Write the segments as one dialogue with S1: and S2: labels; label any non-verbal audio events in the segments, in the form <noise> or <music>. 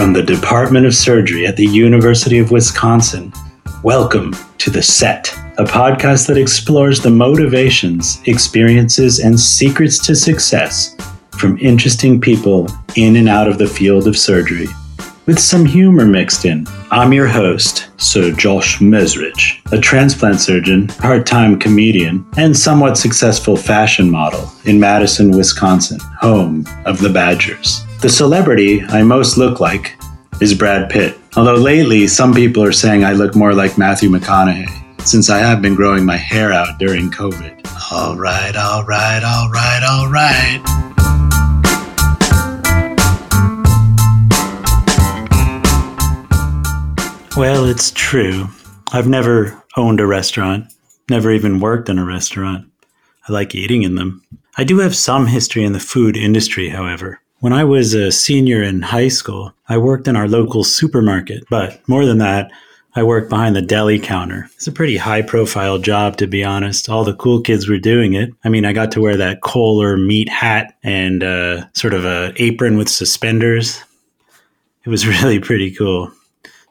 S1: From the Department of Surgery at the University of Wisconsin, welcome to The Set, a podcast that explores the motivations, experiences, and secrets to success from interesting people in and out of the field of surgery, with some humor mixed in. I'm your host, Sir Josh Mezrich, a transplant surgeon, part time comedian, and somewhat successful fashion model in Madison, Wisconsin, home of the Badgers. The celebrity I most look like is Brad Pitt. Although lately, some people are saying I look more like Matthew McConaughey, since I have been growing my hair out during COVID. All right, all right, all right, all right. Well, it's true. I've never owned a restaurant, never even worked in a restaurant. I like eating in them. I do have some history in the food industry, however. When I was a senior in high school, I worked in our local supermarket. But more than that, I worked behind the deli counter. It's a pretty high profile job, to be honest. All the cool kids were doing it. I mean, I got to wear that Kohler meat hat and uh, sort of a apron with suspenders. It was <laughs> really pretty cool.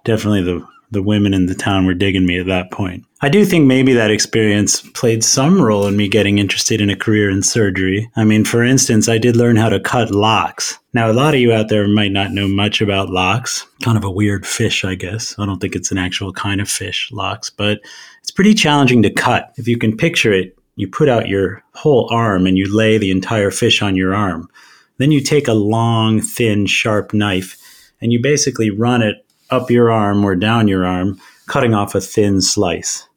S1: Definitely the the women in the town were digging me at that point. I do think maybe that experience played some role in me getting interested in a career in surgery. I mean, for instance, I did learn how to cut lox. Now, a lot of you out there might not know much about lox. Kind of a weird fish, I guess. I don't think it's an actual kind of fish, lox, but it's pretty challenging to cut. If you can picture it, you put out your whole arm and you lay the entire fish on your arm. Then you take a long, thin, sharp knife and you basically run it up your arm or down your arm, cutting off a thin slice.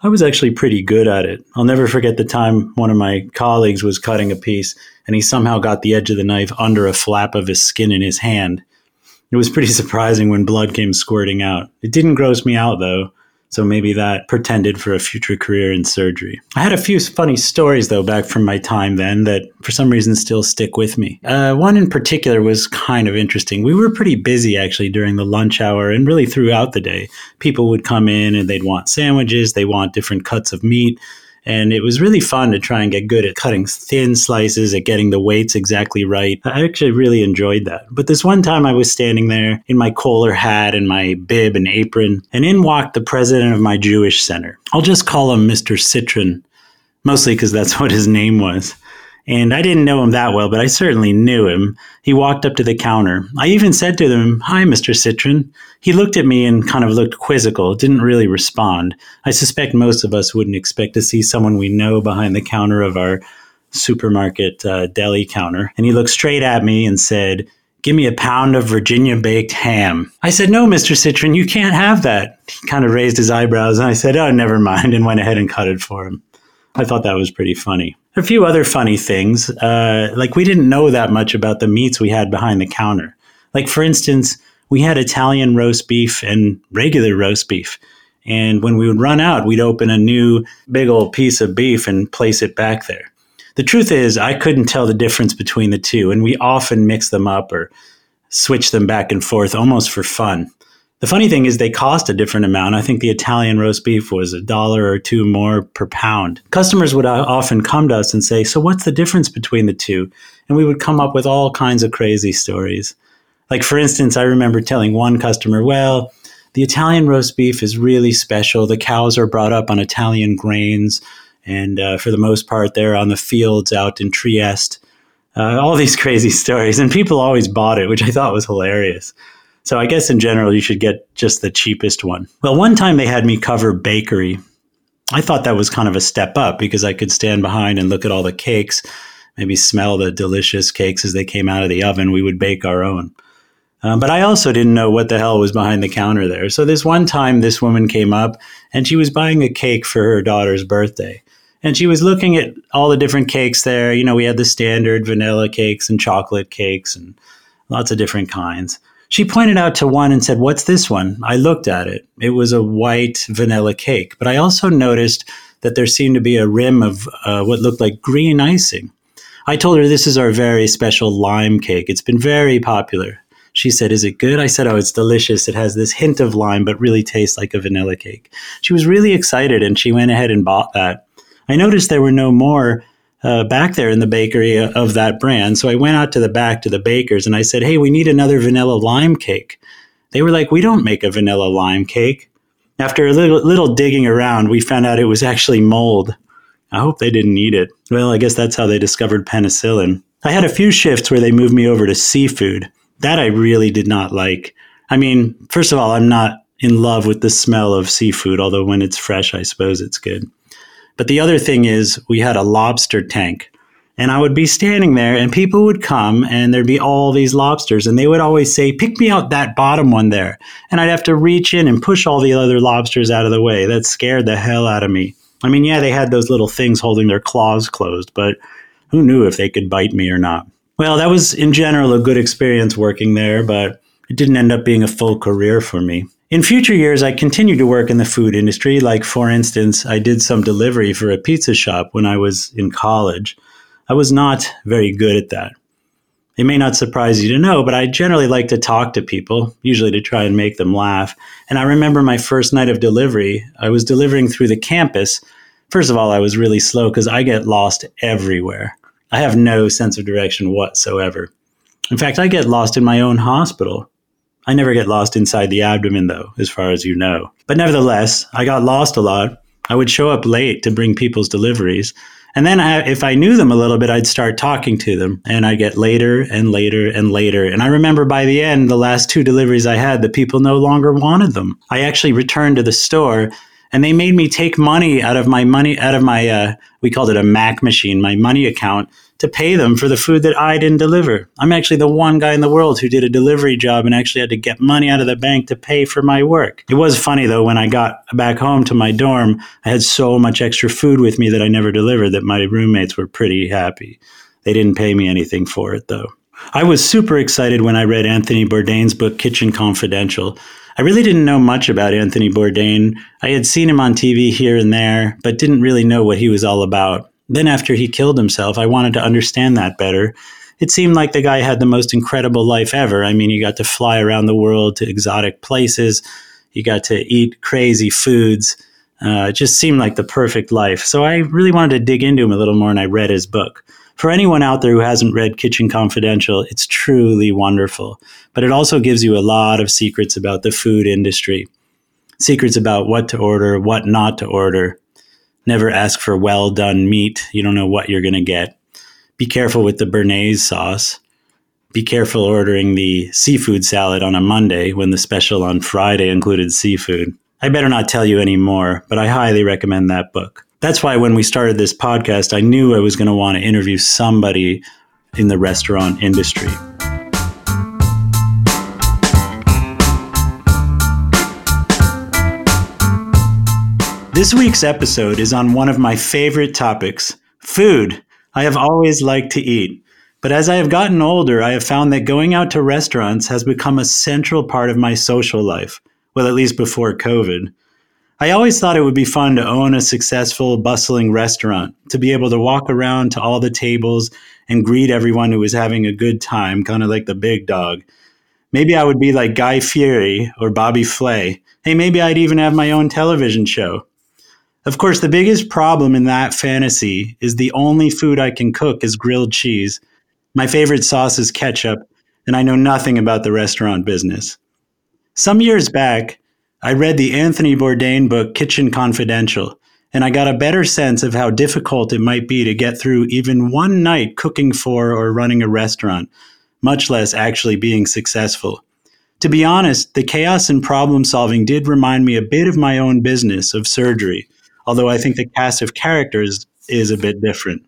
S1: I was actually pretty good at it. I'll never forget the time one of my colleagues was cutting a piece and he somehow got the edge of the knife under a flap of his skin in his hand. It was pretty <laughs> surprising when blood came squirting out. It didn't gross me out though. So maybe that pretended for a future career in surgery. I had a few funny stories, though, back from my time then that for some reason still stick with me. Uh, one in particular was kind of interesting. We were pretty busy actually during the lunch hour and really throughout the day. People would come in and they'd want sandwiches, they want different cuts of meat. And it was really fun to try and get good at cutting thin slices, at getting the weights exactly right. I actually really enjoyed that. But this one time I was standing there in my Kohler hat and my bib and apron, and in walked the president of my Jewish center. I'll just call him Mr. Citron, mostly because that's <laughs> what his name was. And I didn't know him that well, but I certainly knew him. He walked up to the counter. I even said to him, Hi, Mr. Citron. He looked at me and kind of looked quizzical, didn't really respond. I suspect most of us wouldn't expect to see someone we know behind the counter of our supermarket uh, deli counter. And he looked straight at me and said, Give me a pound of Virginia baked ham. I said, No, Mr. Citron, you can't have that. He kind of raised his eyebrows and I said, Oh, never mind, and went ahead and cut it for him. I thought that was pretty funny. A few other funny things, uh, like we didn't know that much about the meats we had behind the counter. Like, for instance, we had Italian roast beef and regular roast beef. And when we would run out, we'd open a new big old piece of beef and place it back there. The truth is, I couldn't tell the difference between the two, and we often mix them up or switch them back and forth almost for fun. The funny thing is, they cost a different amount. I think the Italian roast beef was a dollar or two more per pound. Customers would often come to us and say, So, what's the difference between the two? And we would come up with all kinds of crazy stories. Like, for instance, I remember telling one customer, Well, the Italian roast beef is really special. The cows are brought up on Italian grains, and uh, for the most part, they're on the fields out in Trieste. Uh, all these <laughs> crazy stories, and people always bought it, which I thought was hilarious. So I guess in general, you should get just the cheapest one. Well, one time they had me cover bakery. I thought that was kind of a step up because I could stand behind and look at all the cakes, maybe smell the delicious cakes as they came out of the oven. We would bake our own. Um, but I also didn't know what the hell was behind the counter there. So this one time, this woman came up and she was buying a cake for her daughter's birthday. And she was looking at all the different cakes there. You know, we had the standard vanilla cakes and chocolate cakes and lots of different kinds. She pointed out to one and said, What's this one? I looked at it. It was a white vanilla cake, but I also noticed that there seemed to be a rim of uh, what looked like green icing. I told her this is our very special lime cake. It's been very popular. She said, Is it good? I said, Oh, it's delicious. It has this hint of lime, but really tastes like a vanilla cake. She was really excited and she went ahead and bought that. I noticed there were no more uh, back there in the bakery of that brand. So I went out to the back to the bakers and I said, Hey, we need another vanilla lime cake. They were like, We don't make a vanilla lime cake. After a little, little digging around, we found out it was actually mold. I hope they didn't eat it. Well, I guess that's how they discovered penicillin. I had a few shifts where they moved me over to seafood. That I really did not like. I mean, first of all, I'm not in love with the smell of seafood, although when it's fresh, I suppose it's good. But the other thing is, we had a lobster tank. And I would be standing there, and people would come, and there'd be all these lobsters, and they would always say, Pick me out that bottom one there. And I'd have to reach in and push all the other lobsters out of the way. That scared the hell out of me. I mean, yeah, they had those little things holding their claws closed, but who knew if they could bite me or not? Well, that was in general a good experience working there, but it didn't end up being a full career for me. In future years, I continued to work in the food industry. Like, for instance, I did some delivery for a pizza shop when I was in college. I was not very good at that. It may not surprise you to know, but I generally like to talk to people, usually to try and make them laugh. And I remember my first night of delivery, I was delivering through the campus. First of all, I was really slow because I get lost everywhere. I have no sense of direction whatsoever. In fact, I get lost in my own hospital. I never get lost inside the abdomen, though, as far as you know. But nevertheless, I got lost a lot. I would show up late to bring people's deliveries. And then I, if I knew them a little bit, I'd start talking to them and I'd get later and later and later. And I remember by the end, the last two deliveries I had, the people no longer wanted them. I actually returned to the store and they made me take money out of my money, out of my, uh, we called it a Mac machine, my money account to pay them for the food that I didn't deliver. I'm actually the one guy in the world who did a delivery job and actually had to get money out of the bank to pay for my work. It was funny though, when I got back home to my dorm, I had so much extra food with me that I never delivered that my roommates were pretty happy. They didn't pay me anything for it though. I was super excited when I read Anthony Bourdain's book, Kitchen Confidential. I really didn't know much about Anthony Bourdain. I had seen him on TV here and there, but didn't really know what he was all about. Then, after he killed himself, I wanted to understand that better. It seemed like the guy had the most incredible life ever. I mean, you got to fly around the world to exotic places, you got to eat crazy foods. Uh, it just seemed like the perfect life. So I really wanted to dig into him a little more, and I read his book. For anyone out there who hasn't read Kitchen Confidential, it's truly wonderful. But it also gives you a lot of secrets about the food industry secrets about what to order, what not to order, Never ask for well done meat. You don't know what you're going to get. Be careful with the Béarnaise sauce. Be careful ordering the seafood salad on a Monday when the special on Friday included seafood. I better not tell you any more, but I highly recommend that book. That's why when we started this podcast, I knew I was going to want to interview somebody in the restaurant industry. This week's episode is on one of my favorite topics food. I have always liked to eat. But as I have gotten older, I have found that going out to restaurants has become a central part of my social life. Well, at least before COVID. I always thought it would be fun to own a successful, bustling restaurant, to be able to walk around to all the tables and greet everyone who was having a good time, kind of like the big dog. Maybe I would be like Guy Fieri or Bobby Flay. Hey, maybe I'd even have my own television show. Of course, the biggest problem in that fantasy is the only food I can cook is grilled cheese. My favorite sauce is ketchup, and I know nothing about the restaurant business. Some years back, I read the Anthony Bourdain book Kitchen Confidential, and I got a better sense of how difficult it might be to get through even one night cooking for or running a restaurant, much less actually being successful. To be honest, the chaos and problem solving did remind me a bit of my own business of surgery although I think the cast of characters is a bit different.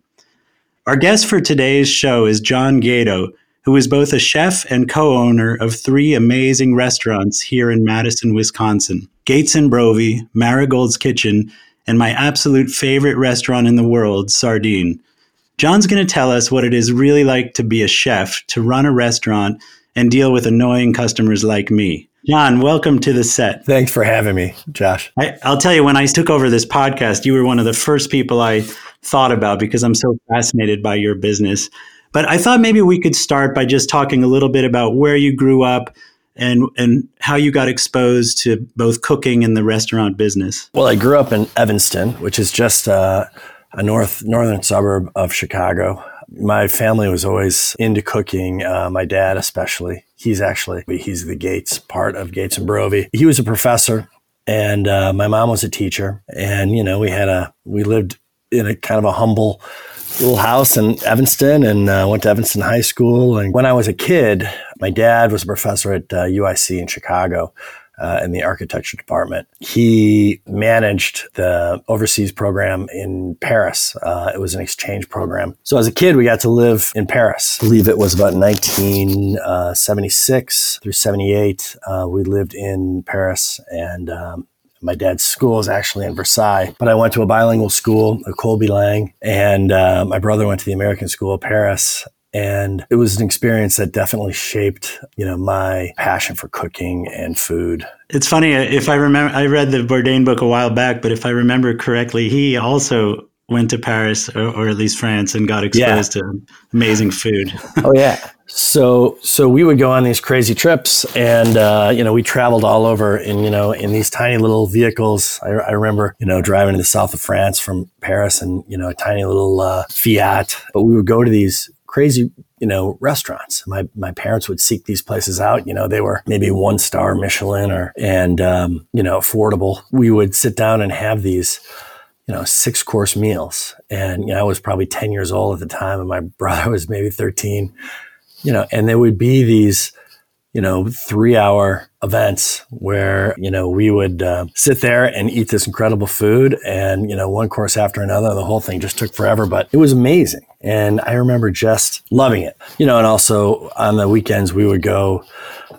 S1: Our guest for today's show is John Gadau, who is both a chef and co owner of three amazing restaurants here in Madison, Wisconsin Gates and Brovi, Marigold's Kitchen, and my absolute favorite restaurant in the world, Sardine. John's going to tell us what it is really like to be a chef, to run a restaurant, and deal with annoying customers like me. John, welcome to the set.
S2: Thanks for having me, Josh.
S1: I, will tell you, when I took over this podcast, you were one of the first people I thought about because I'm so fascinated by your business. But I thought maybe we could start by just talking a little bit about where you grew up and and how you got exposed to both cooking and the restaurant business.
S2: Well, I grew up in Evanston, which is just uh, a north northern suburb of Chicago. My family was always into cooking. Uh, my dad, especially, he's actually he's the Gates part of Gates and Brovi. He was a professor, and uh, my mom was a teacher. And you know, we had a we lived in a kind of a humble little house in Evanston, and uh, went to Evanston High School. And when I was a kid, my dad was a professor at UIC uh, in Chicago uh, in the architecture department. He managed the overseas program in Paris. Uh, it was an exchange program. So as a kid, we got to live in Paris. I believe it was about 1976 uh, through 78. Uh, we lived in Paris and um, my dad's school is actually in Versailles, but I went to a bilingual school, École Bilingue, and uh, my brother went to the American School of Paris and it was an experience that definitely shaped you know my passion for cooking and food.
S1: It's funny uh, if i remember i read the bourdain book a while back but if i remember correctly he also went to paris or, or at least france and got exposed yeah. to amazing food. <laughs>
S2: Oh yeah. So so we would go on these crazy trips and uh, you know we traveled all over in you know in these tiny little vehicles. I, I, remember you know driving to the south of france from paris and you know a tiny little uh, fiat. But we would go to these crazy, you know, restaurants. My my parents would seek these places out. You know, they were maybe one star Michelin or and um, you know affordable. We would sit down and have these, you know, six course meals. And you know, I was probably ten years old at the time, and my <laughs> brother was maybe thirteen. You know, and there would be these you know, three hour events where, you know, we would uh, sit there and eat this incredible food and, you know, one course after another. The whole thing just took forever, but it was amazing. And I remember just loving it, you know, and also on the weekends we would go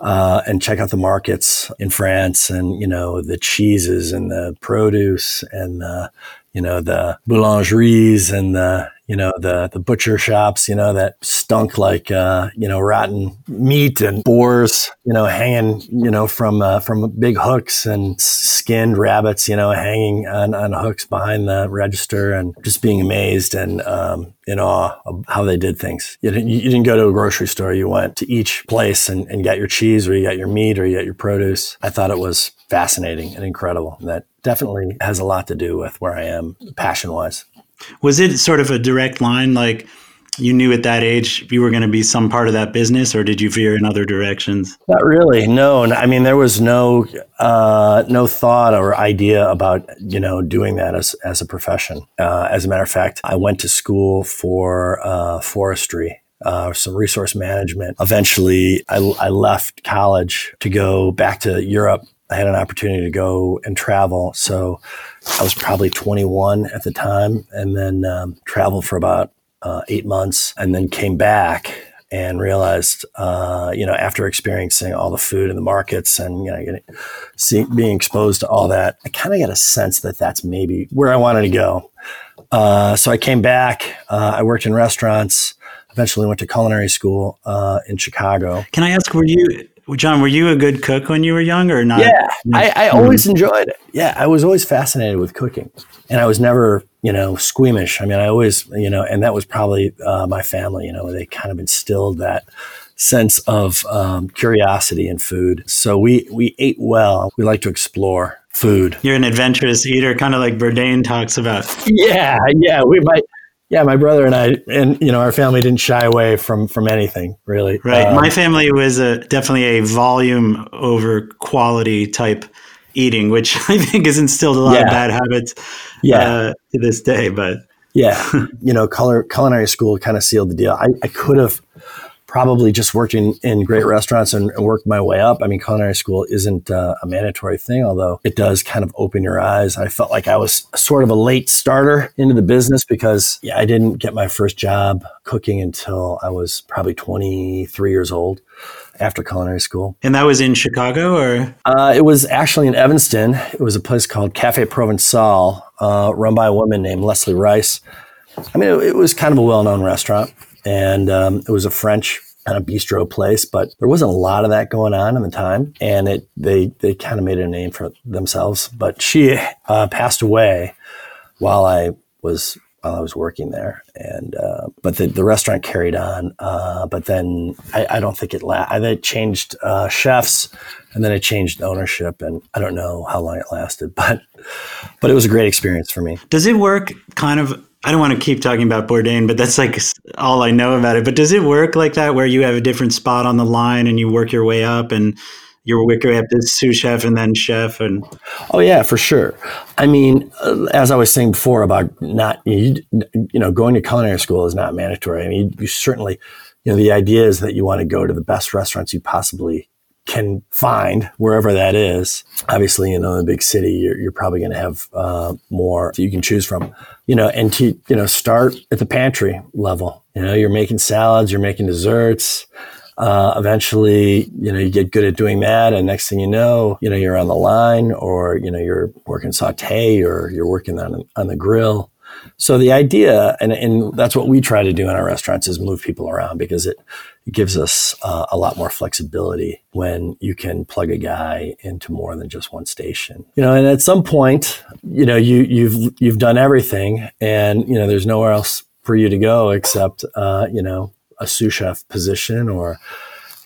S2: uh, and check out the markets in France and, you know, the cheeses and the produce and the, you know, the boulangeries and the, you know, the, the butcher shops, you know, that stunk like, uh, you know, rotten meat and boars, you know, hanging, you know, from, uh, from big hooks and skinned rabbits, you know, hanging on, on hooks behind the register and just being amazed and, um, in awe of how they did things. You didn't, you didn't go to a grocery store. You went to each place and, and got your cheese or you got your meat or you got your produce. I thought it was fascinating and incredible. and That definitely has a lot to do with where I am passion wise.
S1: Was it sort of a direct line, like you knew at that age you were going to be some part of that business, or did you veer in other directions?
S2: Not really. No, I mean there was no uh, no thought or idea about you know doing that as as a profession. Uh, as a matter of fact, I went to school for uh, forestry uh, some resource management. Eventually, I, I, left college to go back to Europe I had an opportunity to go and travel. So I was probably 21 at the time and then um, traveled for about uh, eight months and then came back and realized, uh, you know, after experiencing all the food in the markets and, you know, getting, see, being exposed to all that, I kind of got a sense that that's maybe where I wanted to go. Uh, so I came back. Uh, I worked in restaurants. Eventually went to culinary school uh, in Chicago.
S1: Can I ask, were you John, were you a good cook when you were young or not?
S2: Yeah, I, I always enjoyed it. Yeah, I was always fascinated with cooking, and I was never, you know, squeamish. I mean, I always, you know, and that was probably uh, my family. You know, they kind of instilled that sense of um, curiosity in food. So we we ate well. We like to explore food.
S1: You're an adventurous eater, kind of like Bourdain talks about.
S2: Yeah, yeah. We might yeah, my brother and I, and you know, our family didn't shy away from from anything really.
S1: Right. Um, my family was a, definitely a volume over quality type eating, which <laughs> I think has instilled a lot yeah. of bad habits. Yeah. Uh, to this day, but
S2: yeah, <laughs> you know, color, culinary school kind of sealed the deal. I, I could have probably just worked in, in great restaurants and, and worked my way up. I mean, culinary school isn't uh, a mandatory thing, although it does kind of open your eyes. I felt like I was sort of a late starter into the business because yeah, I didn't get my first job cooking until I was probably 23 years old after culinary school.
S1: And that was in Chicago or?
S2: Uh, it was actually in Evanston. It was a place called Cafe Provençal, uh, run by a woman named Leslee Reis. I mean, it, it was kind of a well known restaurant and um, it was a French kind of bistro place, but there wasn't a lot of that going on in the time, and it they they kind of made a name for themselves. But she uh, passed away while I was while I was working there, and uh, but the, the restaurant carried on. Uh, but then I, I, don't think it lasted. They changed uh, chefs, and then it changed ownership, and I don't know how long it lasted, <laughs> but but it was a great experience for me.
S1: Does it work kind of I don't want to keep talking about Bourdain, but that's like all I know about it. But does it work like that where you have a different spot on the line and you work your way up and you work your way up to sous chef and then chef and
S2: Oh yeah, for sure. I mean, uh, as I was saying before about not you, you know going to culinary school is not mandatory. I mean, you, you certainly you know the idea is that you want to go to the best restaurants you possibly can find wherever that is. Obviously, you know, in a big city, you're, you're probably going to have uh, more you can choose from. You know, and to you know, start at the pantry level. You know, you're making salads, you're making desserts. Uh, eventually, you know, you get good at doing that, and next thing you know, you know, you're on the line, or you know, you're working saute, or you're working on on the grill. So the idea, and, and that's what we try to do in our restaurants, is move people around because it, gives us uh, a lot more flexibility when you can plug a guy into more than just one station. You know, and at some point, you know, you you've you've done everything, and you know, there's nowhere else for you to go except uh, you know a sous chef position or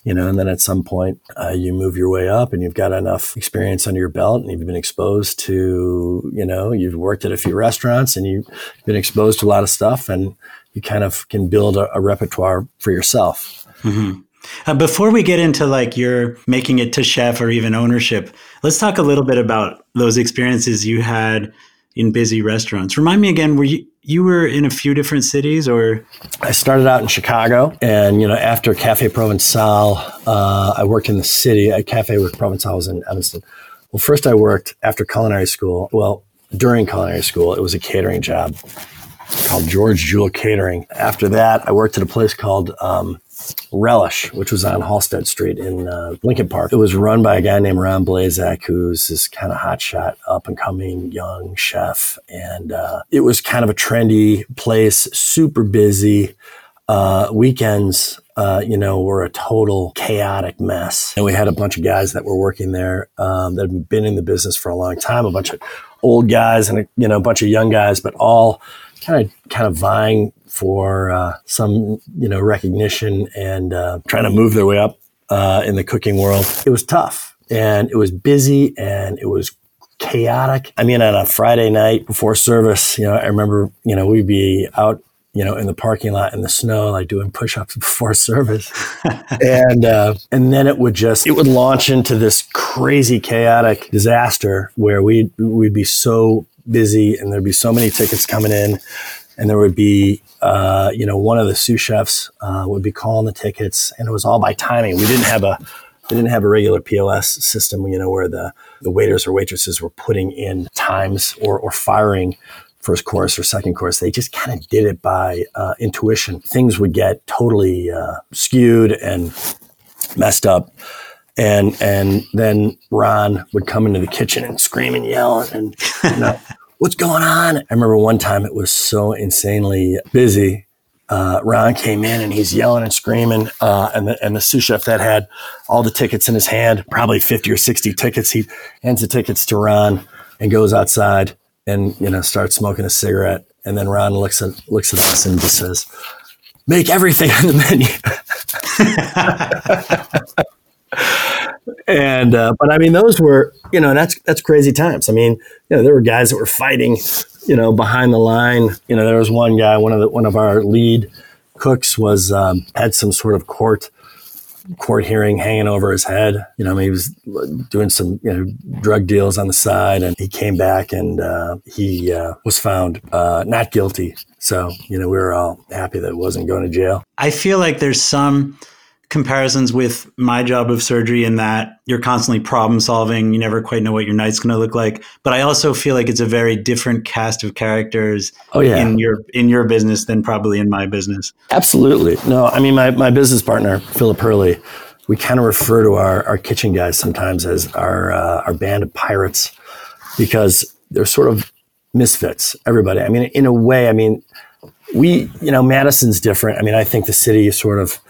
S2: you know, and then at some point uh, you move your way up and you've got enough experience under your belt and you've been exposed to, you know, you've worked at a few restaurants and you've been exposed to a lot of stuff and you kind of can build a, a repertoire for yourself.
S1: Mm-hmm. Uh, before we get into like your making it to chef or even ownership, let's talk a little bit about those experiences you had in busy restaurants. Remind me again, were you you were in a few different cities or?
S2: I started out in chicago and you know after cafe provençal uh, i worked in the city at cafe provençal was in evanston. Well first i worked after culinary school well during culinary school it was a catering job called george jewel catering. After that i worked at a place called um, Relish, which was on Halsted Street in uh, Lincoln Park. It was run by a guy named Ron Blazak, who's this kind of hotshot, up and coming young chef. And uh, it was kind of a trendy place, super busy. Uh, weekends, uh, you know, were a total chaotic mess. And we had a bunch of guys that were working there um, that had been in the business for a long time, a bunch of old guys and, you know, a bunch of young guys, but all kind of kind of vying for uh, some you know recognition and uh, trying to move their way up uh, in the cooking world. It was tough and it was busy and it was chaotic. I mean, on a Friday night before service, you know, I remember you know we'd be out you know, in the parking lot in the snow, like doing push-ups <laughs> before service, and uh, and then it would just it would launch into this crazy chaotic disaster where we we'd, we'd be so busy and there'd be so many tickets coming in and there would be uh, you know one of the sous chefs uh, would be calling the tickets and it was all by timing. We didn't have a we didn't have a regular pos system you know where the the waiters or waitresses were putting in times or, or firing first course or second course. They just kind of did it by uh, intuition. Things would get totally uh, skewed and messed up and and then Ron would come into the kitchen and scream and yell and you know, <laughs> what's going on? I remember one time it was so insanely busy. Uh, Ron came in and he's yelling and screaming, uh, and the and the sous chef that had all the tickets in his hand, probably fifty or sixty tickets, he hands the tickets to Ron and goes outside and you know starts smoking a cigarette, and then Ron looks at looks at us and just says, "Make everything on the menu." <laughs> <laughs> and uh, but I mean, those were you know that's that's crazy times. I mean, you know, there were guys that were fighting, you know, behind the line. You know, there was one guy, one of the one of our lead cooks was um, had some sort of court court hearing hanging over his head. You know, I mean, he was doing some you know drug deals on the side, and he came back and uh, he uh, was found uh, not guilty. So you know, we were all happy that it wasn't going to jail.
S1: I feel like there's some comparisons with my job of surgery in that you're constantly problem solving. You never quite know what your night's going to look like. But I also feel like it's a very different cast of characters
S2: oh, yeah.
S1: in your in your business than probably in my business.
S2: Absolutely. No, I mean my, my business partner, Philip Hurley, we kind of refer to our, our kitchen guys sometimes as our uh, our band of pirates because they're sort of misfits. Everybody. I mean, in a way, I mean, we, you know, Madison's different. I mean, I think the city is sort of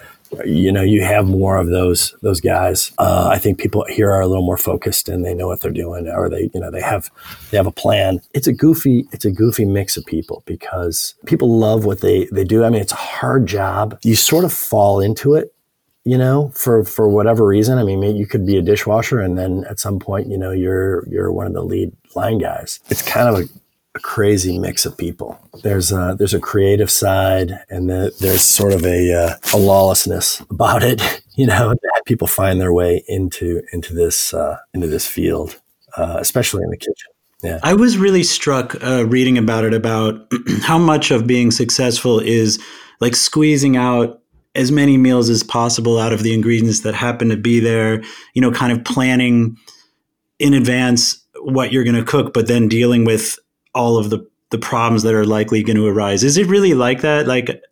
S2: you know, you have more of those those guys. Uh, I think people here are a little more focused and they know what they're doing, or they, you know, they have they have a plan. It's a goofy it's a goofy mix of people because people love what they they do. I mean, it's a hard job. You sort of fall into it, you know, for for whatever reason. I mean, you could be a dishwasher, and then at some point, you know, you're you're one of the lead line guys. It's kind of a a crazy mix of people. There's a, there's a creative side, and the, there's sort of a uh, a lawlessness about it. <laughs> You know, that people find their way into into this uh, into this field, uh, especially in the kitchen. Yeah.
S1: I was really struck uh, reading about it about <clears throat> how much of being successful is like squeezing out as many meals as possible out of the ingredients that happen to be there, you know, kind of planning in advance what you're going to cook, but then dealing with all of the, the problems that are likely going to arise. Is it really like that? Like,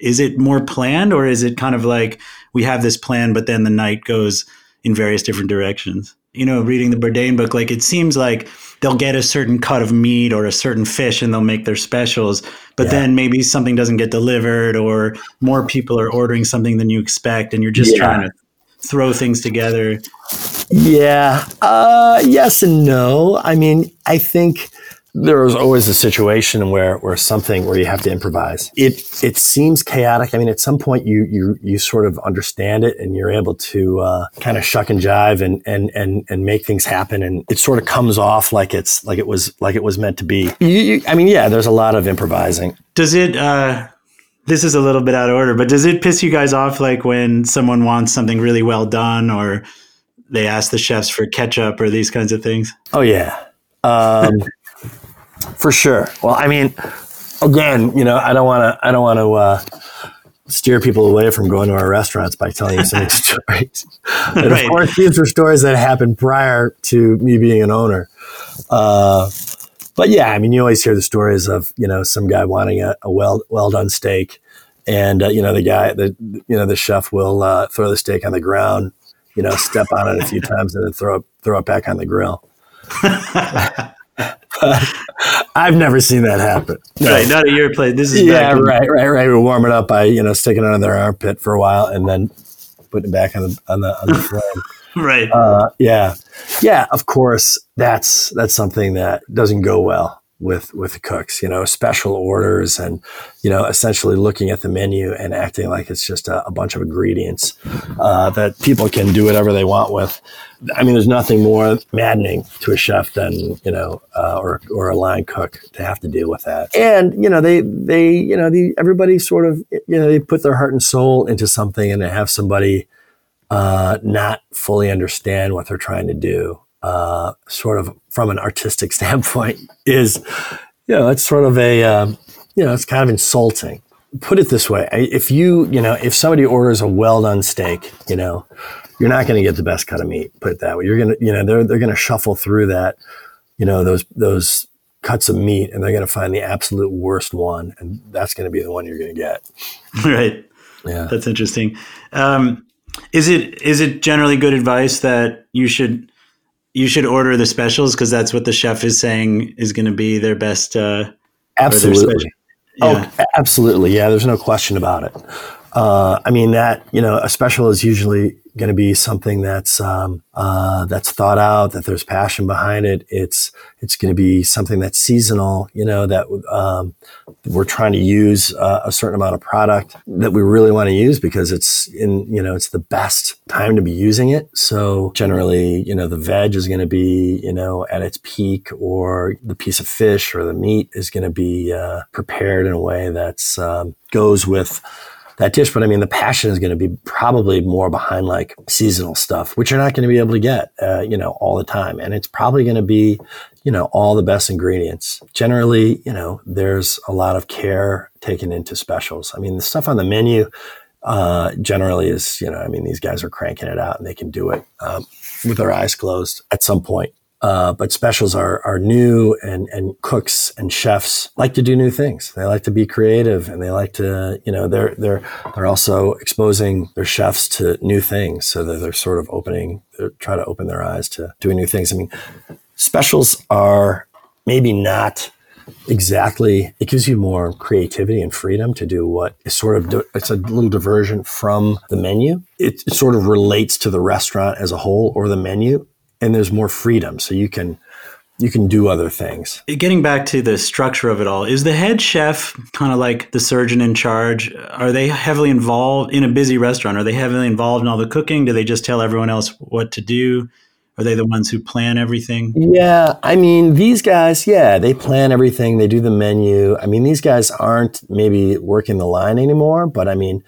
S1: is it more planned or is it kind of like we have this plan, but then the night goes in various different directions? You know, reading the Bourdain book, like it seems like they'll get a certain cut of meat or a certain fish and they'll make their specials, but yeah. then maybe something doesn't get delivered or more people are ordering something than you expect and you're just yeah. trying to throw things together.
S2: Yeah. Uh, yes and no. I mean, I think there is always a situation where, where something where you have to improvise. It it seems chaotic. I mean, at some point you you you sort of understand it and you're able to uh, kind of shuck and jive and and and and make things happen, and it sort of comes off like it's like it was like it was meant to be. You, you, I mean, yeah, there's a lot of improvising.
S1: Does it? Uh, this is a little bit out of order, but does it piss you guys off like when someone wants something really well done or they ask the chefs for ketchup or these kinds of things?
S2: Oh yeah. Um, for sure. Well, I mean, again, you know, I don't want to, I don't want to uh, steer people away from going to our restaurants by telling you some <laughs> stories. And right. of course, these are stories that happened prior to me being an owner. Uh, but yeah, I mean, you always hear the stories of you know some guy wanting a, a well well done steak, and uh, you know the guy, the you know the chef will uh, throw the steak on the ground, you know, step on it a few <laughs> times, and then throw it throw it back on the grill. <laughs> <laughs> I've never seen that happen.
S1: No. Right, not at your place. This is
S2: yeah, right, right, right. We warm it up by you know sticking it on their armpit for a while and then putting it back on the on the on the <laughs>
S1: flame. right.
S2: Uh, yeah, yeah. Of course, that's that's something that doesn't go well with with the cooks you know special orders and you know essentially looking at the menu and acting like it's just a, a bunch of ingredients uh, that people can do whatever they want with. I mean there's nothing more maddening to a chef than you know uh, or or a line cook to have to deal with that. And you know they they you know the everybody sort of you know they put their heart and soul into something and they have somebody uh, not fully understand what they're trying to do uh, sort of from an artistic <laughs> standpoint is, you know, it's sort of a, um, you know, it's kind of insulting. Put it this way: if you, you know, if somebody orders a well done steak, you know, you're not going to get the best cut of meat. Put it that way. You're going to, you know, they're they're going to shuffle through that, you know, those those cuts of meat, and they're going to find the absolute worst one, and that's going to be the one you're going to get. <laughs>
S1: Right. Yeah. That's interesting. Um, is it is it generally good advice that you should you should order the specials because that's what the chef is saying is going to be their best. Uh,
S2: absolutely. Yeah. Oh, absolutely. Yeah, there's no question about it. Uh, I mean that you know a special is usually going to be something that's um, uh, that's thought out, that there's passion behind it. It's it's going to be something that's seasonal. You know that um, we're trying to use uh, a certain amount of product that we really want to use because it's in you know it's the best time to be using it. So generally, you know the veg is going to be you know at its peak, or the piece of fish or the meat is going to be uh, prepared in a way that's um, goes with that dish. But I mean, the passion is going to be probably more behind like seasonal stuff, which you're not going to be able to get, uh, you know, all the time. And it's probably going to be, you know, all the best ingredients. Generally, you know, there's a lot of care taken into specials. I mean, the stuff on the menu, uh, generally is, you know, I mean, these guys are cranking it out and they can do it um, with their eyes closed at some point. Uh, but specials are are new, and and cooks and chefs like to do new things. They like to be creative, and they like to, you know, they're they're they're also exposing their chefs to new things, so that they're sort of opening, trying to open their eyes to doing new things. I mean, specials are maybe not exactly it gives you more creativity and freedom to do what is sort of it's a little diversion from the menu it, it, sort of relates to the restaurant as a whole or the menu and there's more freedom so you can you can do other things.
S1: Getting back to the structure of it all, is the head chef kind of like the surgeon in charge? Are they heavily involved in a busy restaurant? Are they heavily involved in all the cooking? Do they just tell everyone else what to do? Are they the ones who plan everything?
S2: Yeah, I mean, these guys, yeah, they plan everything. They do the menu. I mean, these guys aren't maybe working the line anymore, but I mean,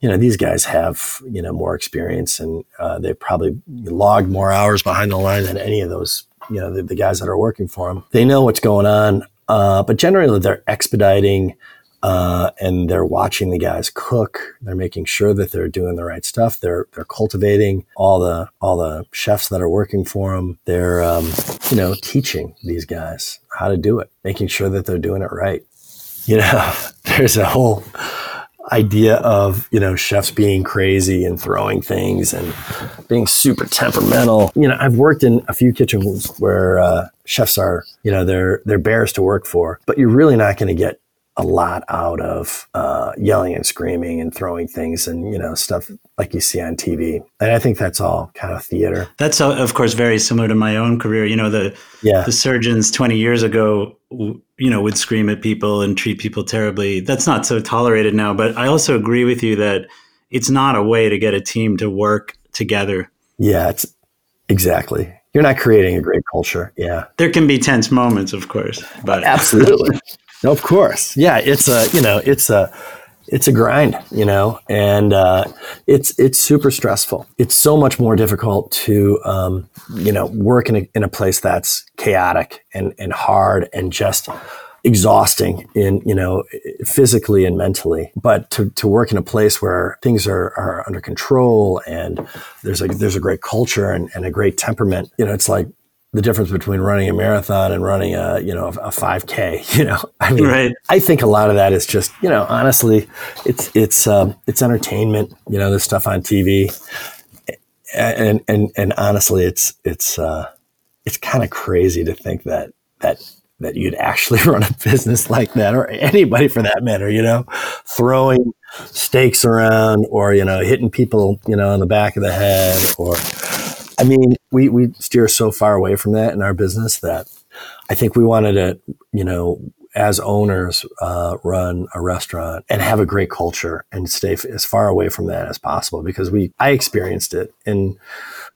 S2: you know, these guys have you know more experience and uh, they probably logged more hours behind the line than any of those you know the, the guys that are working for them. They know what's going on, uh, but generally they're expediting uh, and they're watching the guys cook. They're making sure that they're doing the right stuff. They're they're cultivating all the all the chefs that are working for them. They're um, you know teaching these guys how to do it, making sure that they're doing it right. You know, <laughs> there's a whole idea of you know chefs being crazy and throwing things and being super temperamental. You know, I've worked in a few kitchens where uh, chefs are you know they're they're bears to work for, but you're really not going to get a lot out of uh, yelling and screaming and throwing things and you know stuff like you see on TV. And I think that's all kind of theater.
S1: That's uh, of course very similar to my own career. You know the yeah. the surgeons 20 years ago you know would scream at people and treat people terribly. That's not so tolerated now, but I also agree with you that it's not a way to get a team to work together.
S2: Yeah, it's exactly. You're not creating a great culture. Yeah.
S1: There can be tense moments, of course, but
S2: absolutely. <laughs> Of course. Yeah. It's a, you know, it's a, it's a grind, you know, and uh, it's it's super stressful. It's so much more difficult to um, you know work in a, in a place that's chaotic and and hard and just exhausting in you know physically and mentally but to, to work in a place where things are, are under control and there's a there's a great culture and, and a great temperament you know it's like the difference between running a marathon and running a you know a 5k <laughs> you know? I mean right. i think a lot of that is just you know honestly it's it's um, it's entertainment you know the stuff on tv and and and honestly it's it's uh, it's kind of crazy to think that that that you'd actually <laughs> run a business like that or anybody for that matter you know? Throwing steaks around or you know hitting people you know on the back of the head or I mean, we, we steer so far away from that in our business that I think we wanted to, you know, as owners, uh, run a restaurant and have a great culture and stay f- as far away from that as possible because we, I experienced it and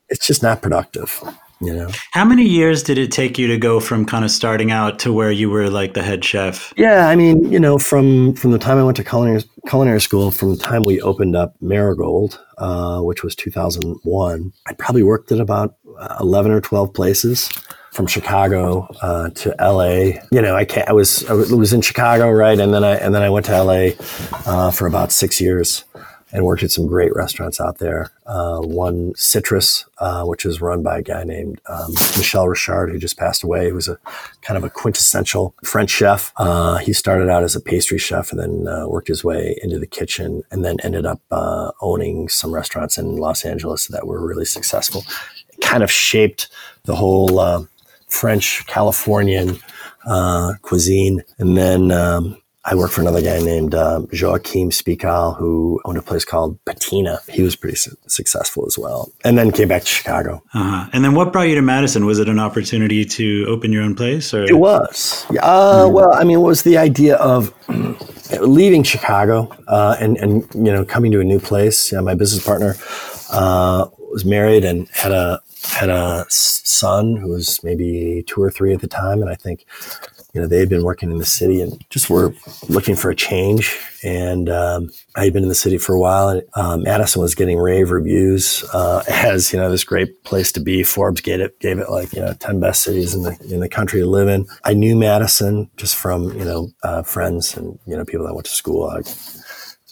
S2: it's just not productive. You know,
S1: how many years did it take you to go from kind of starting out to where you were like the head chef?
S2: Yeah, I mean, you know, from from the time I went to culinary culinary school, from the time we opened up Marigold, uh, which was 2001, I probably worked at about uh, 11 or 12 places from Chicago uh, to LA. You know, I, can't. I was I was in Chicago, right, and then I and then I went to LA uh, for about six years and worked at some great restaurants out there. Uh, one Citrus, uh, which is run by a guy named um, Michel Richard, who just passed away. He was a kind of a quintessential French chef. Uh, he started out as a pastry chef and then uh, worked his way into the kitchen and then ended up uh, owning some restaurants in Los Angeles that were really successful. It kind of shaped the whole uh, French Californian cuisine. And then um, I worked for another guy named um, Joachim Splichal, who owned a place called Patina. He was pretty su- successful as well, and then came back to Chicago.
S1: Uh-huh. And then, what brought you to Madison? Was it an opportunity to open your own place? Or?
S2: It was. Uh, mm. Well, I mean, it was the idea of <clears throat> leaving Chicago uh, and and you know coming to a new place. You know, my business partner uh, was married and had a had a son who was maybe two or three at the time, and I think you know, they had been working in the city and just were looking for a change. And um, I had been in the city for a while. And um, Madison was getting rave reviews uh, <laughs> as you know this great place to be. Forbes gave it gave it like you know ten best cities in the in the country to live in. I knew Madison just from you know uh, friends and you know people that went to school. I,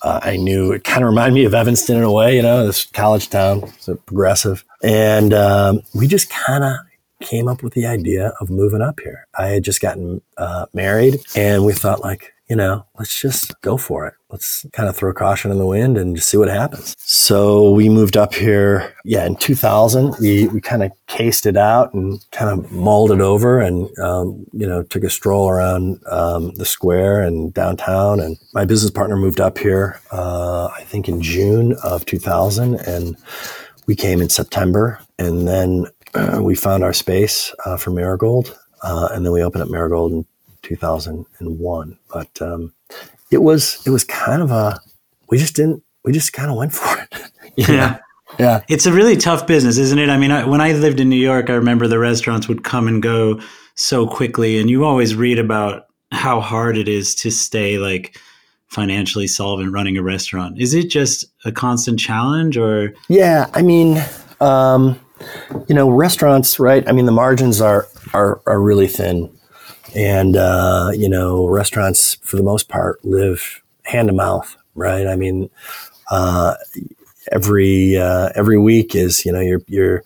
S2: uh, I knew it kind of reminded me of Evanston in a way, you know, this college town, so progressive. And um, we just kind of came up with the idea of moving up here. I had just gotten uh, married and we thought like, you know, let's just go for it. Let's kind of throw caution in the wind and just see what happens. So we moved up here. Yeah. In 2000, we, we kind of cased it out and kind of mulled it over and, um, you know, took a stroll around, um, the square and downtown. And my business partner moved up here, uh, I think in June of 2000 and we came in September and then uh, we found our space uh, for Marigold, uh, and then we opened up Marigold in 2001. But um, it was it was kind of a we just didn't we just kind of went <laughs> for it.
S1: yeah.
S2: Yeah.
S1: It's a really tough business, isn't it? I mean, I, when I lived in New York, I remember the restaurants would come and go so quickly, and you always read about how hard it is to stay like financially solvent running a restaurant. Is it just a constant challenge, or
S2: Yeah, I mean, um, you know, restaurants, right? I mean, the margins are are, are really thin, and uh, you know, restaurants for the most part live hand to mouth, right? I mean, uh, every uh, every week is you know you're you're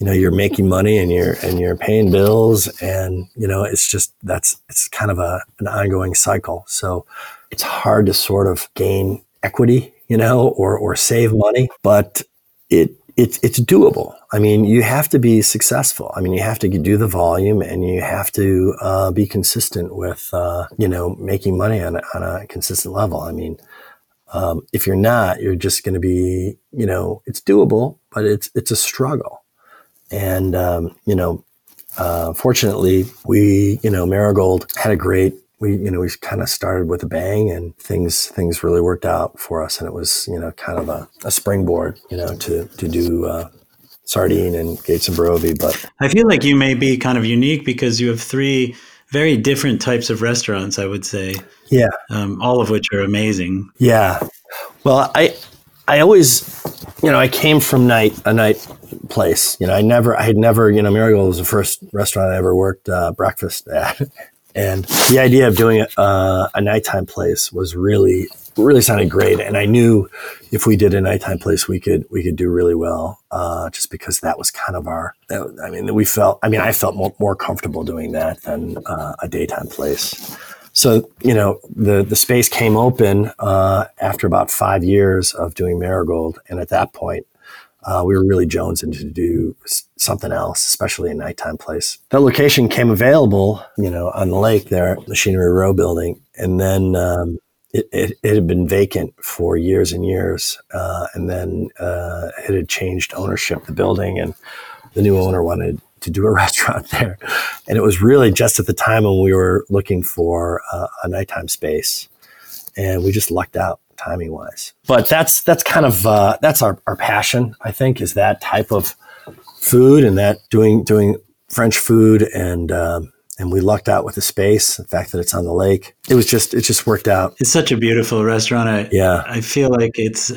S2: you know you're making money and you're and you're paying bills and you know it's just that's it's kind of a an ongoing cycle so it's hard to sort of gain equity you know or or save money but it it's it's doable i mean you have to be successful i mean you have to do the volume and you have to uh, be consistent with uh, you know making money on, a- on a consistent level i mean um, if you're not, you're just going to be, you know, it's doable, but it's it's a struggle. And um, you know, uh, fortunately, we, you know, Marigold had a great. We, you know, we kind of started with a bang, and things things really worked out for us, and it was, you know, kind of a, a springboard, you know, to to do uh, sardine and Gates and Brovi. But
S1: I feel like you may be kind of unique because you have three very different types of restaurants. I would say,
S2: yeah,
S1: um, all of which are amazing.
S2: Yeah. Well, I I always you know, I came from night a night place. You know, I never I had never, you know, Marigold was the first restaurant I ever worked uh, breakfast at. <laughs> And the idea of doing a, uh, a nighttime place was really really sounded great. And I knew if we did a nighttime place, we could we could do really well. Uh, just because that was kind of our. I mean, we felt. I mean, I felt more, more comfortable doing that than uh, a daytime place. So you know, the the space came open uh, after about five years of doing Marigold, and at that point, uh, we were really jonesing to do something else, especially a nighttime place. That location came available, you know, on the lake there, Machinery Row building, and then um, it, it, it had been vacant for years and years, uh, and then uh, it had changed ownership, the building, and the new owner wanted to do a <laughs> restaurant there, and it was really just at the time when we were looking for uh, a nighttime space, and we just lucked out timing wise. But that's that's kind of uh, that's our, our passion. I think is that type of food and that doing doing French food and um, and we lucked out with the space. The fact that it's on the lake, it was just it just worked out.
S1: It's such a beautiful restaurant. I,
S2: Yeah.
S1: I feel like it's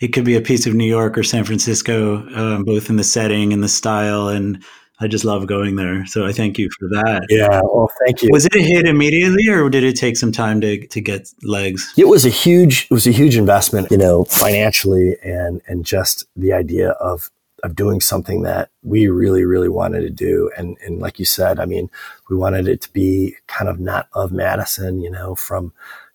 S1: it could be a piece of New York or San Francisco, um, both in the setting and the style, and I just love going there. So I thank you for that.
S2: Yeah. Well, thank you.
S1: Was it a hit immediately, or did it take some time to to get legs?
S2: it was a huge it was a huge investment you know financially and and just the idea of of doing something that we really really wanted to do and and like you said i mean we wanted it to be kind of not of madison you know from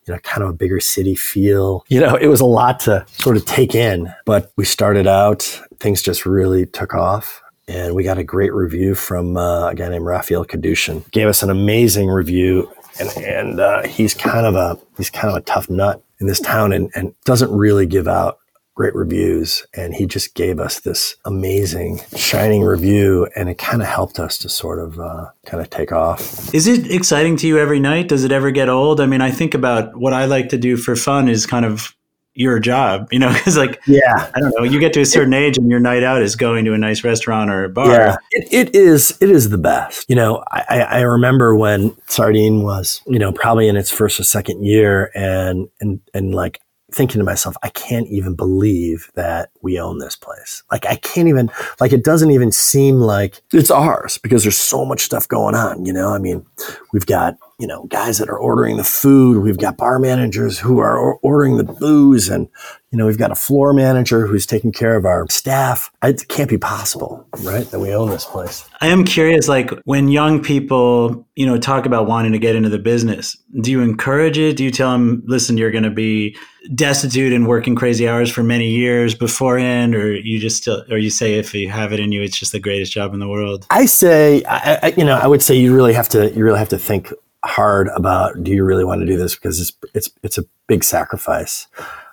S2: you know kind of a bigger city feel you know it was a lot to sort of take in but we started out things just really took off and we got a great review from uh, a guy named Raphael Kadushin. Gave us an amazing review, and and uh, he's kind of a he's kind of a tough nut in this town, and and doesn't really give out great reviews. And he just gave us this amazing, shining review, and it kind of helped us to sort of uh, kind of take off.
S1: Is it exciting to you every night? Does it ever get old? I mean, I think about what I like to do for fun is kind of your job, you know, <laughs> because like
S2: Yeah,
S1: I don't know, you get to a certain age and your night out is going to a nice restaurant or a bar.
S2: Yeah, it, it is. It is the best. You know, I, I I remember when Sardine was, you know, probably in its first or second year, and and and like thinking to myself, I can't even believe that we own this place. Like, I can't even like it doesn't even seem like it's ours because there's so much stuff going on. You know, I mean, we've got you know guys that are ordering the food, we've got bar managers who are ordering the booze, and you know, we've got a floor manager who's taking care of our staff. It can't be possible, right? That we own this place.
S1: I am curious, like when young people, you know, talk about wanting to get into the business, do you encourage it? Do you tell them, listen, you're going to be destitute and working crazy hours for many years or you just still, or you say if you have it in you, it's just the greatest job in the world?
S2: I say, I, I, you know, I would say you really have to, you really have to think hard about do you really want to do this because it's it's it's a big sacrifice.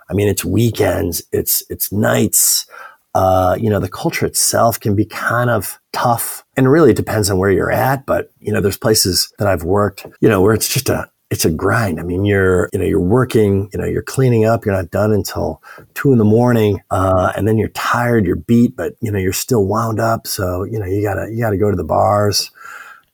S2: I mean, it's weekends, it's it's nights. Uh, you know, the culture itself can be kind of tough, and really it depends on where you're at. But you know, there's places that I've worked, you know, where it's just a it's a grind. I mean, you're, you know, you're working, you know, you're cleaning up, you're not done until two in the morning. Uh, and then you're tired, you're beat, but you know, you're still wound up. So, you know, you gotta, you gotta go to the bars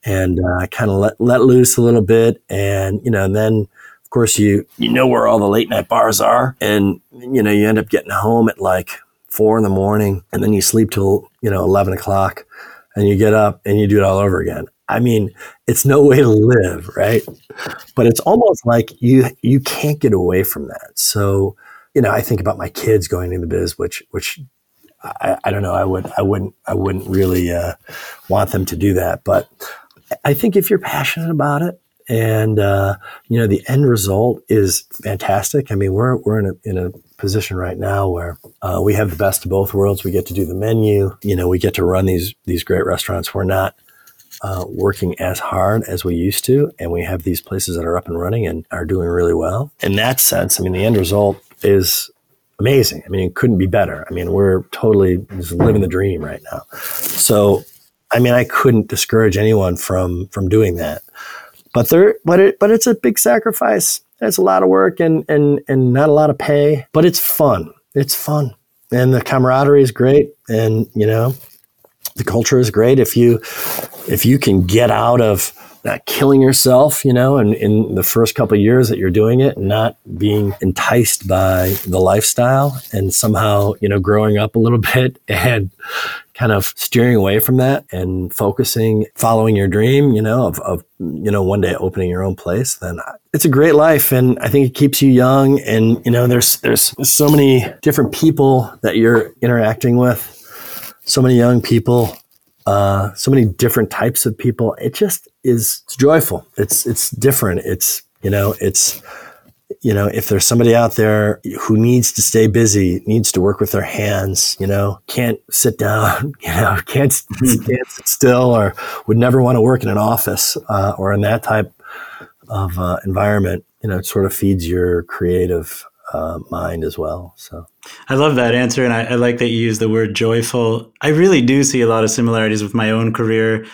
S2: and, uh, kind of let, let loose a little bit. And, you know, and then of course you, you know where all the late night bars are and, you know, you end up getting home at like four in the morning and then you sleep till, you know, 11 o'clock and you get up and you do it all over again. I mean, it's no way to live, right? But it's almost like you you can't get away from that. So, you know, I think about my kids going into the biz, which which I, I don't know. I would I wouldn't I wouldn't really uh, want them to do that. But I think if you're passionate about it, and uh, you know, the end result is fantastic. I mean, we're we're in a in a position right now where uh, we have the best of both worlds. We get to do the menu. You know, we get to run these these great restaurants. We're not uh, working as hard as we used to, and we have these places that are up and running and are doing really well. In that sense, I mean, the end result is amazing. I mean, it couldn't be better. I mean, we're totally just living the dream right now. So, I mean, I couldn't discourage anyone from from doing that. But there, but it, but it's a big sacrifice. It's a lot of work and and and not a lot of pay, but it's fun. It's fun, and the camaraderie is great. And you know, the culture is great if you if you can get out of killing yourself, you know, and in the first couple years that you're doing it, not being enticed by the lifestyle and somehow, you know, growing up a little <laughs> bit and kind of steering away from that and focusing, following your dream, you know, of, of, you know, one day opening your own place, then it's a great life. And I think it keeps you young. And, you know, there's, there's so many different people that you're interacting with so many young people, uh, so many different types of people. It just is it's joyful. It's it's different. It's you know it's you know if there's somebody out there who needs to stay busy, needs to work with their hands, you know, can't sit down, <laughs> you know, can't, can't sit still, or would never want to work in an office uh, or in that type of uh, environment. You know, it sort of feeds your creative uh, mind as well. So
S1: I love that answer, and I, I, like that you use the word joyful. I really do see a lot of similarities with my own career.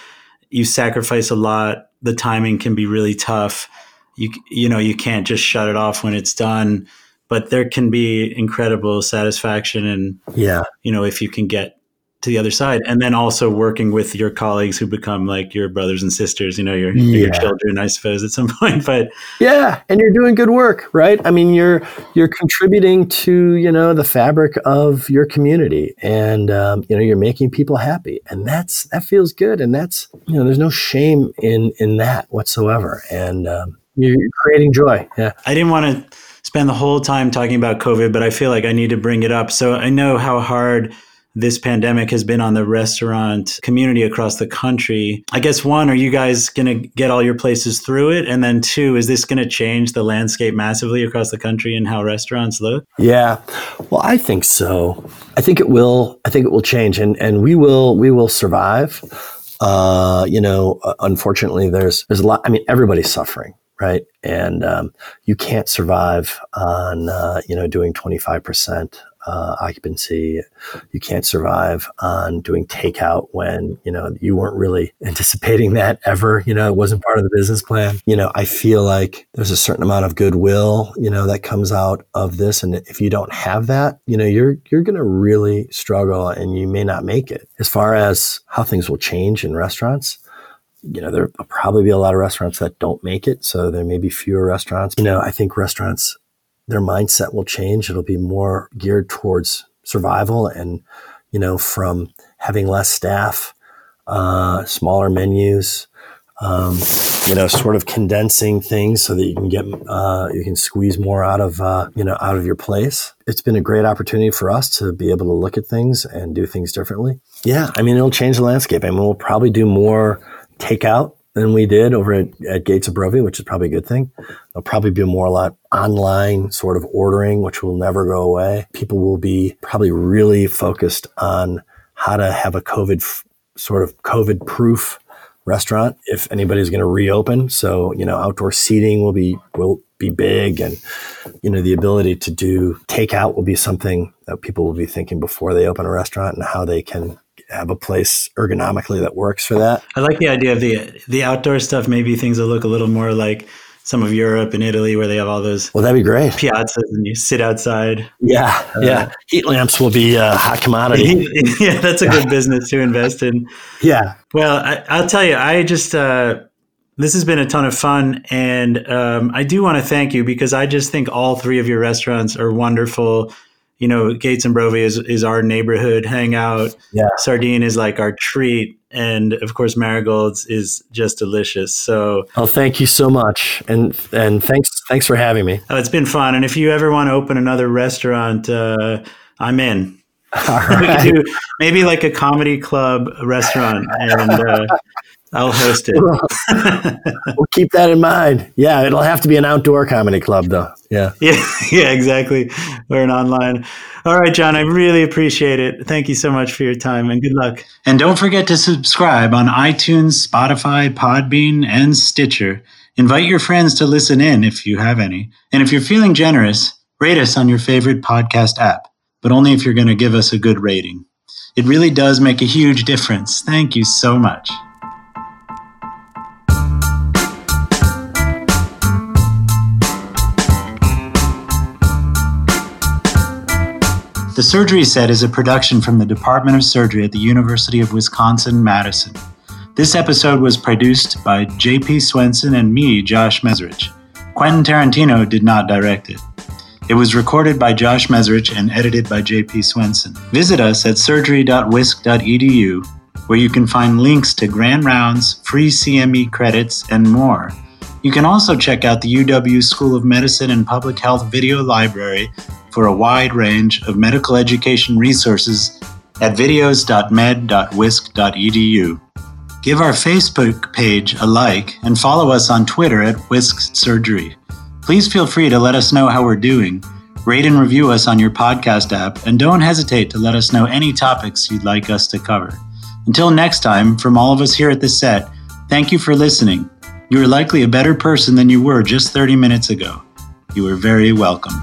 S1: You sacrifice a lot. The timing can be really tough. You you know you can't just shut it off when it's done, but there can be incredible satisfaction and
S2: yeah,
S1: you know if you can get to the other side. And then also working with your colleagues who become like your brothers and sisters you know your, yeah. your children i suppose at some <laughs> point. But
S2: yeah and you're doing good work right? I mean you're you're contributing to you know the fabric of your community. And um, you know you're making people happy. And that's that feels good. And that's you know there's no shame in in that whatsoever. And um, you're creating joy. Yeah.
S1: I didn't want to spend the whole time talking about covid but i feel like i need to bring it up. So i know how hard this pandemic has been on the restaurant community across the country. I guess one, are you guys going to get all your places through it? And then two, is this going to change the landscape massively across the country and how restaurants look?
S2: Yeah. Well, I think so. I think it will. I think it will change and, and we will, we will survive. Uh, you know, unfortunately there's, there's a lot, I mean, everybody's suffering right? And um, you can't survive on uh, you know doing twenty five percent uh, occupancy. You can't survive on doing takeout when, you know, you weren't really <laughs> anticipating that ever. You know, it wasn't part of the business plan. You know, I feel like there's a certain amount of goodwill, you know, that comes out of this. And if you don't have that, you know, you're, you're going to really struggle and you may not make it. As far as how things will change in restaurants, you know, there'll probably be a lot of restaurants that don't make it. So there may be fewer restaurants. You know, I think restaurants their mindset will change. It'll be more geared towards survival and, you know, from having less staff, uh, smaller menus, um, you know, sort of condensing things so that you can get, uh, you can squeeze more out of, uh, you know, out of your place. It's been a great opportunity for us to be able to look at things and do things differently. Yeah. I mean, it'll change the landscape. I mean, we'll probably do more takeout than we did over at, at Gates of Brovi, which is probably a good thing. There'll probably be more a lot online sort of ordering, which will never go away. People will be probably really focused on how to have a COVID f- sort of COVID proof restaurant if anybody's going to reopen. So, you know, outdoor seating will be, will be big and, you know, the ability to do takeout will be something that people will be thinking before they open a restaurant and how they can have a place ergonomically that works for that.
S1: I like the idea of the the outdoor stuff. Maybe things will look a little more like some of Europe and Italy where they have all those
S2: Well, that'd be great.
S1: piazzas and you sit outside.
S2: Yeah, yeah. Heat lamps will be a hot commodity. <laughs>
S1: yeah, that's a good business to invest in. <laughs>
S2: Yeah.
S1: Well, I, I'll tell you, I just uh, this has been a ton of fun, and um, I do want to thank you because I just think all three of your restaurants are wonderful. You know, Gates and Brovi is, is our neighborhood hangout.
S2: Yeah.
S1: Sardine is like our treat, and of course, Marigolds is just delicious. So,
S2: Oh, thank you so much, and and thanks thanks for having me.
S1: oh, it's been fun. And if you ever want to open another restaurant, uh, I'm in. <laughs>
S2: All
S1: We
S2: right.
S1: could do maybe like a comedy club restaurant, and uh, I'll host it. <laughs>
S2: we'll keep that in mind. Yeah, it'll have to be an outdoor comedy club, though. Yeah. <laughs>
S1: Yeah, yeah, exactly. Or an online. All right, John, I really appreciate it. Thank you so much for your time and good luck. And don't forget to subscribe on iTunes, Spotify, Podbean, and Stitcher. Invite your friends to listen in if you have any. And if you're feeling generous, rate us on your favorite podcast app, but only if you're going to give us a good rating. It really does make a huge difference. Thank you so much. The Surgery Set is a production from the Department of Surgery at the University of Wisconsin Madison. This episode was produced by J.P. Swenson and me, Josh Mezrich. Quentin Tarantino did not direct it. It was recorded by Josh Mezrich and edited by J.P. Swenson. Visit us at surgery.wisc.edu, where you can find links to grand rounds, free CME credits, and more. You can also check out the UW School of Medicine and Public Health video library for a wide range of medical education resources at videos.med.wisc.edu. Give our Facebook page a like and follow us on Twitter at Wisc Surgery. Please feel free to let us know how we're doing. Rate and review us on your podcast app, and don't hesitate to let us know any topics you'd like us to cover. Until next time, from all of us here at the set, thank you for listening. You are likely a better person than you were just 30 minutes ago. You are very welcome.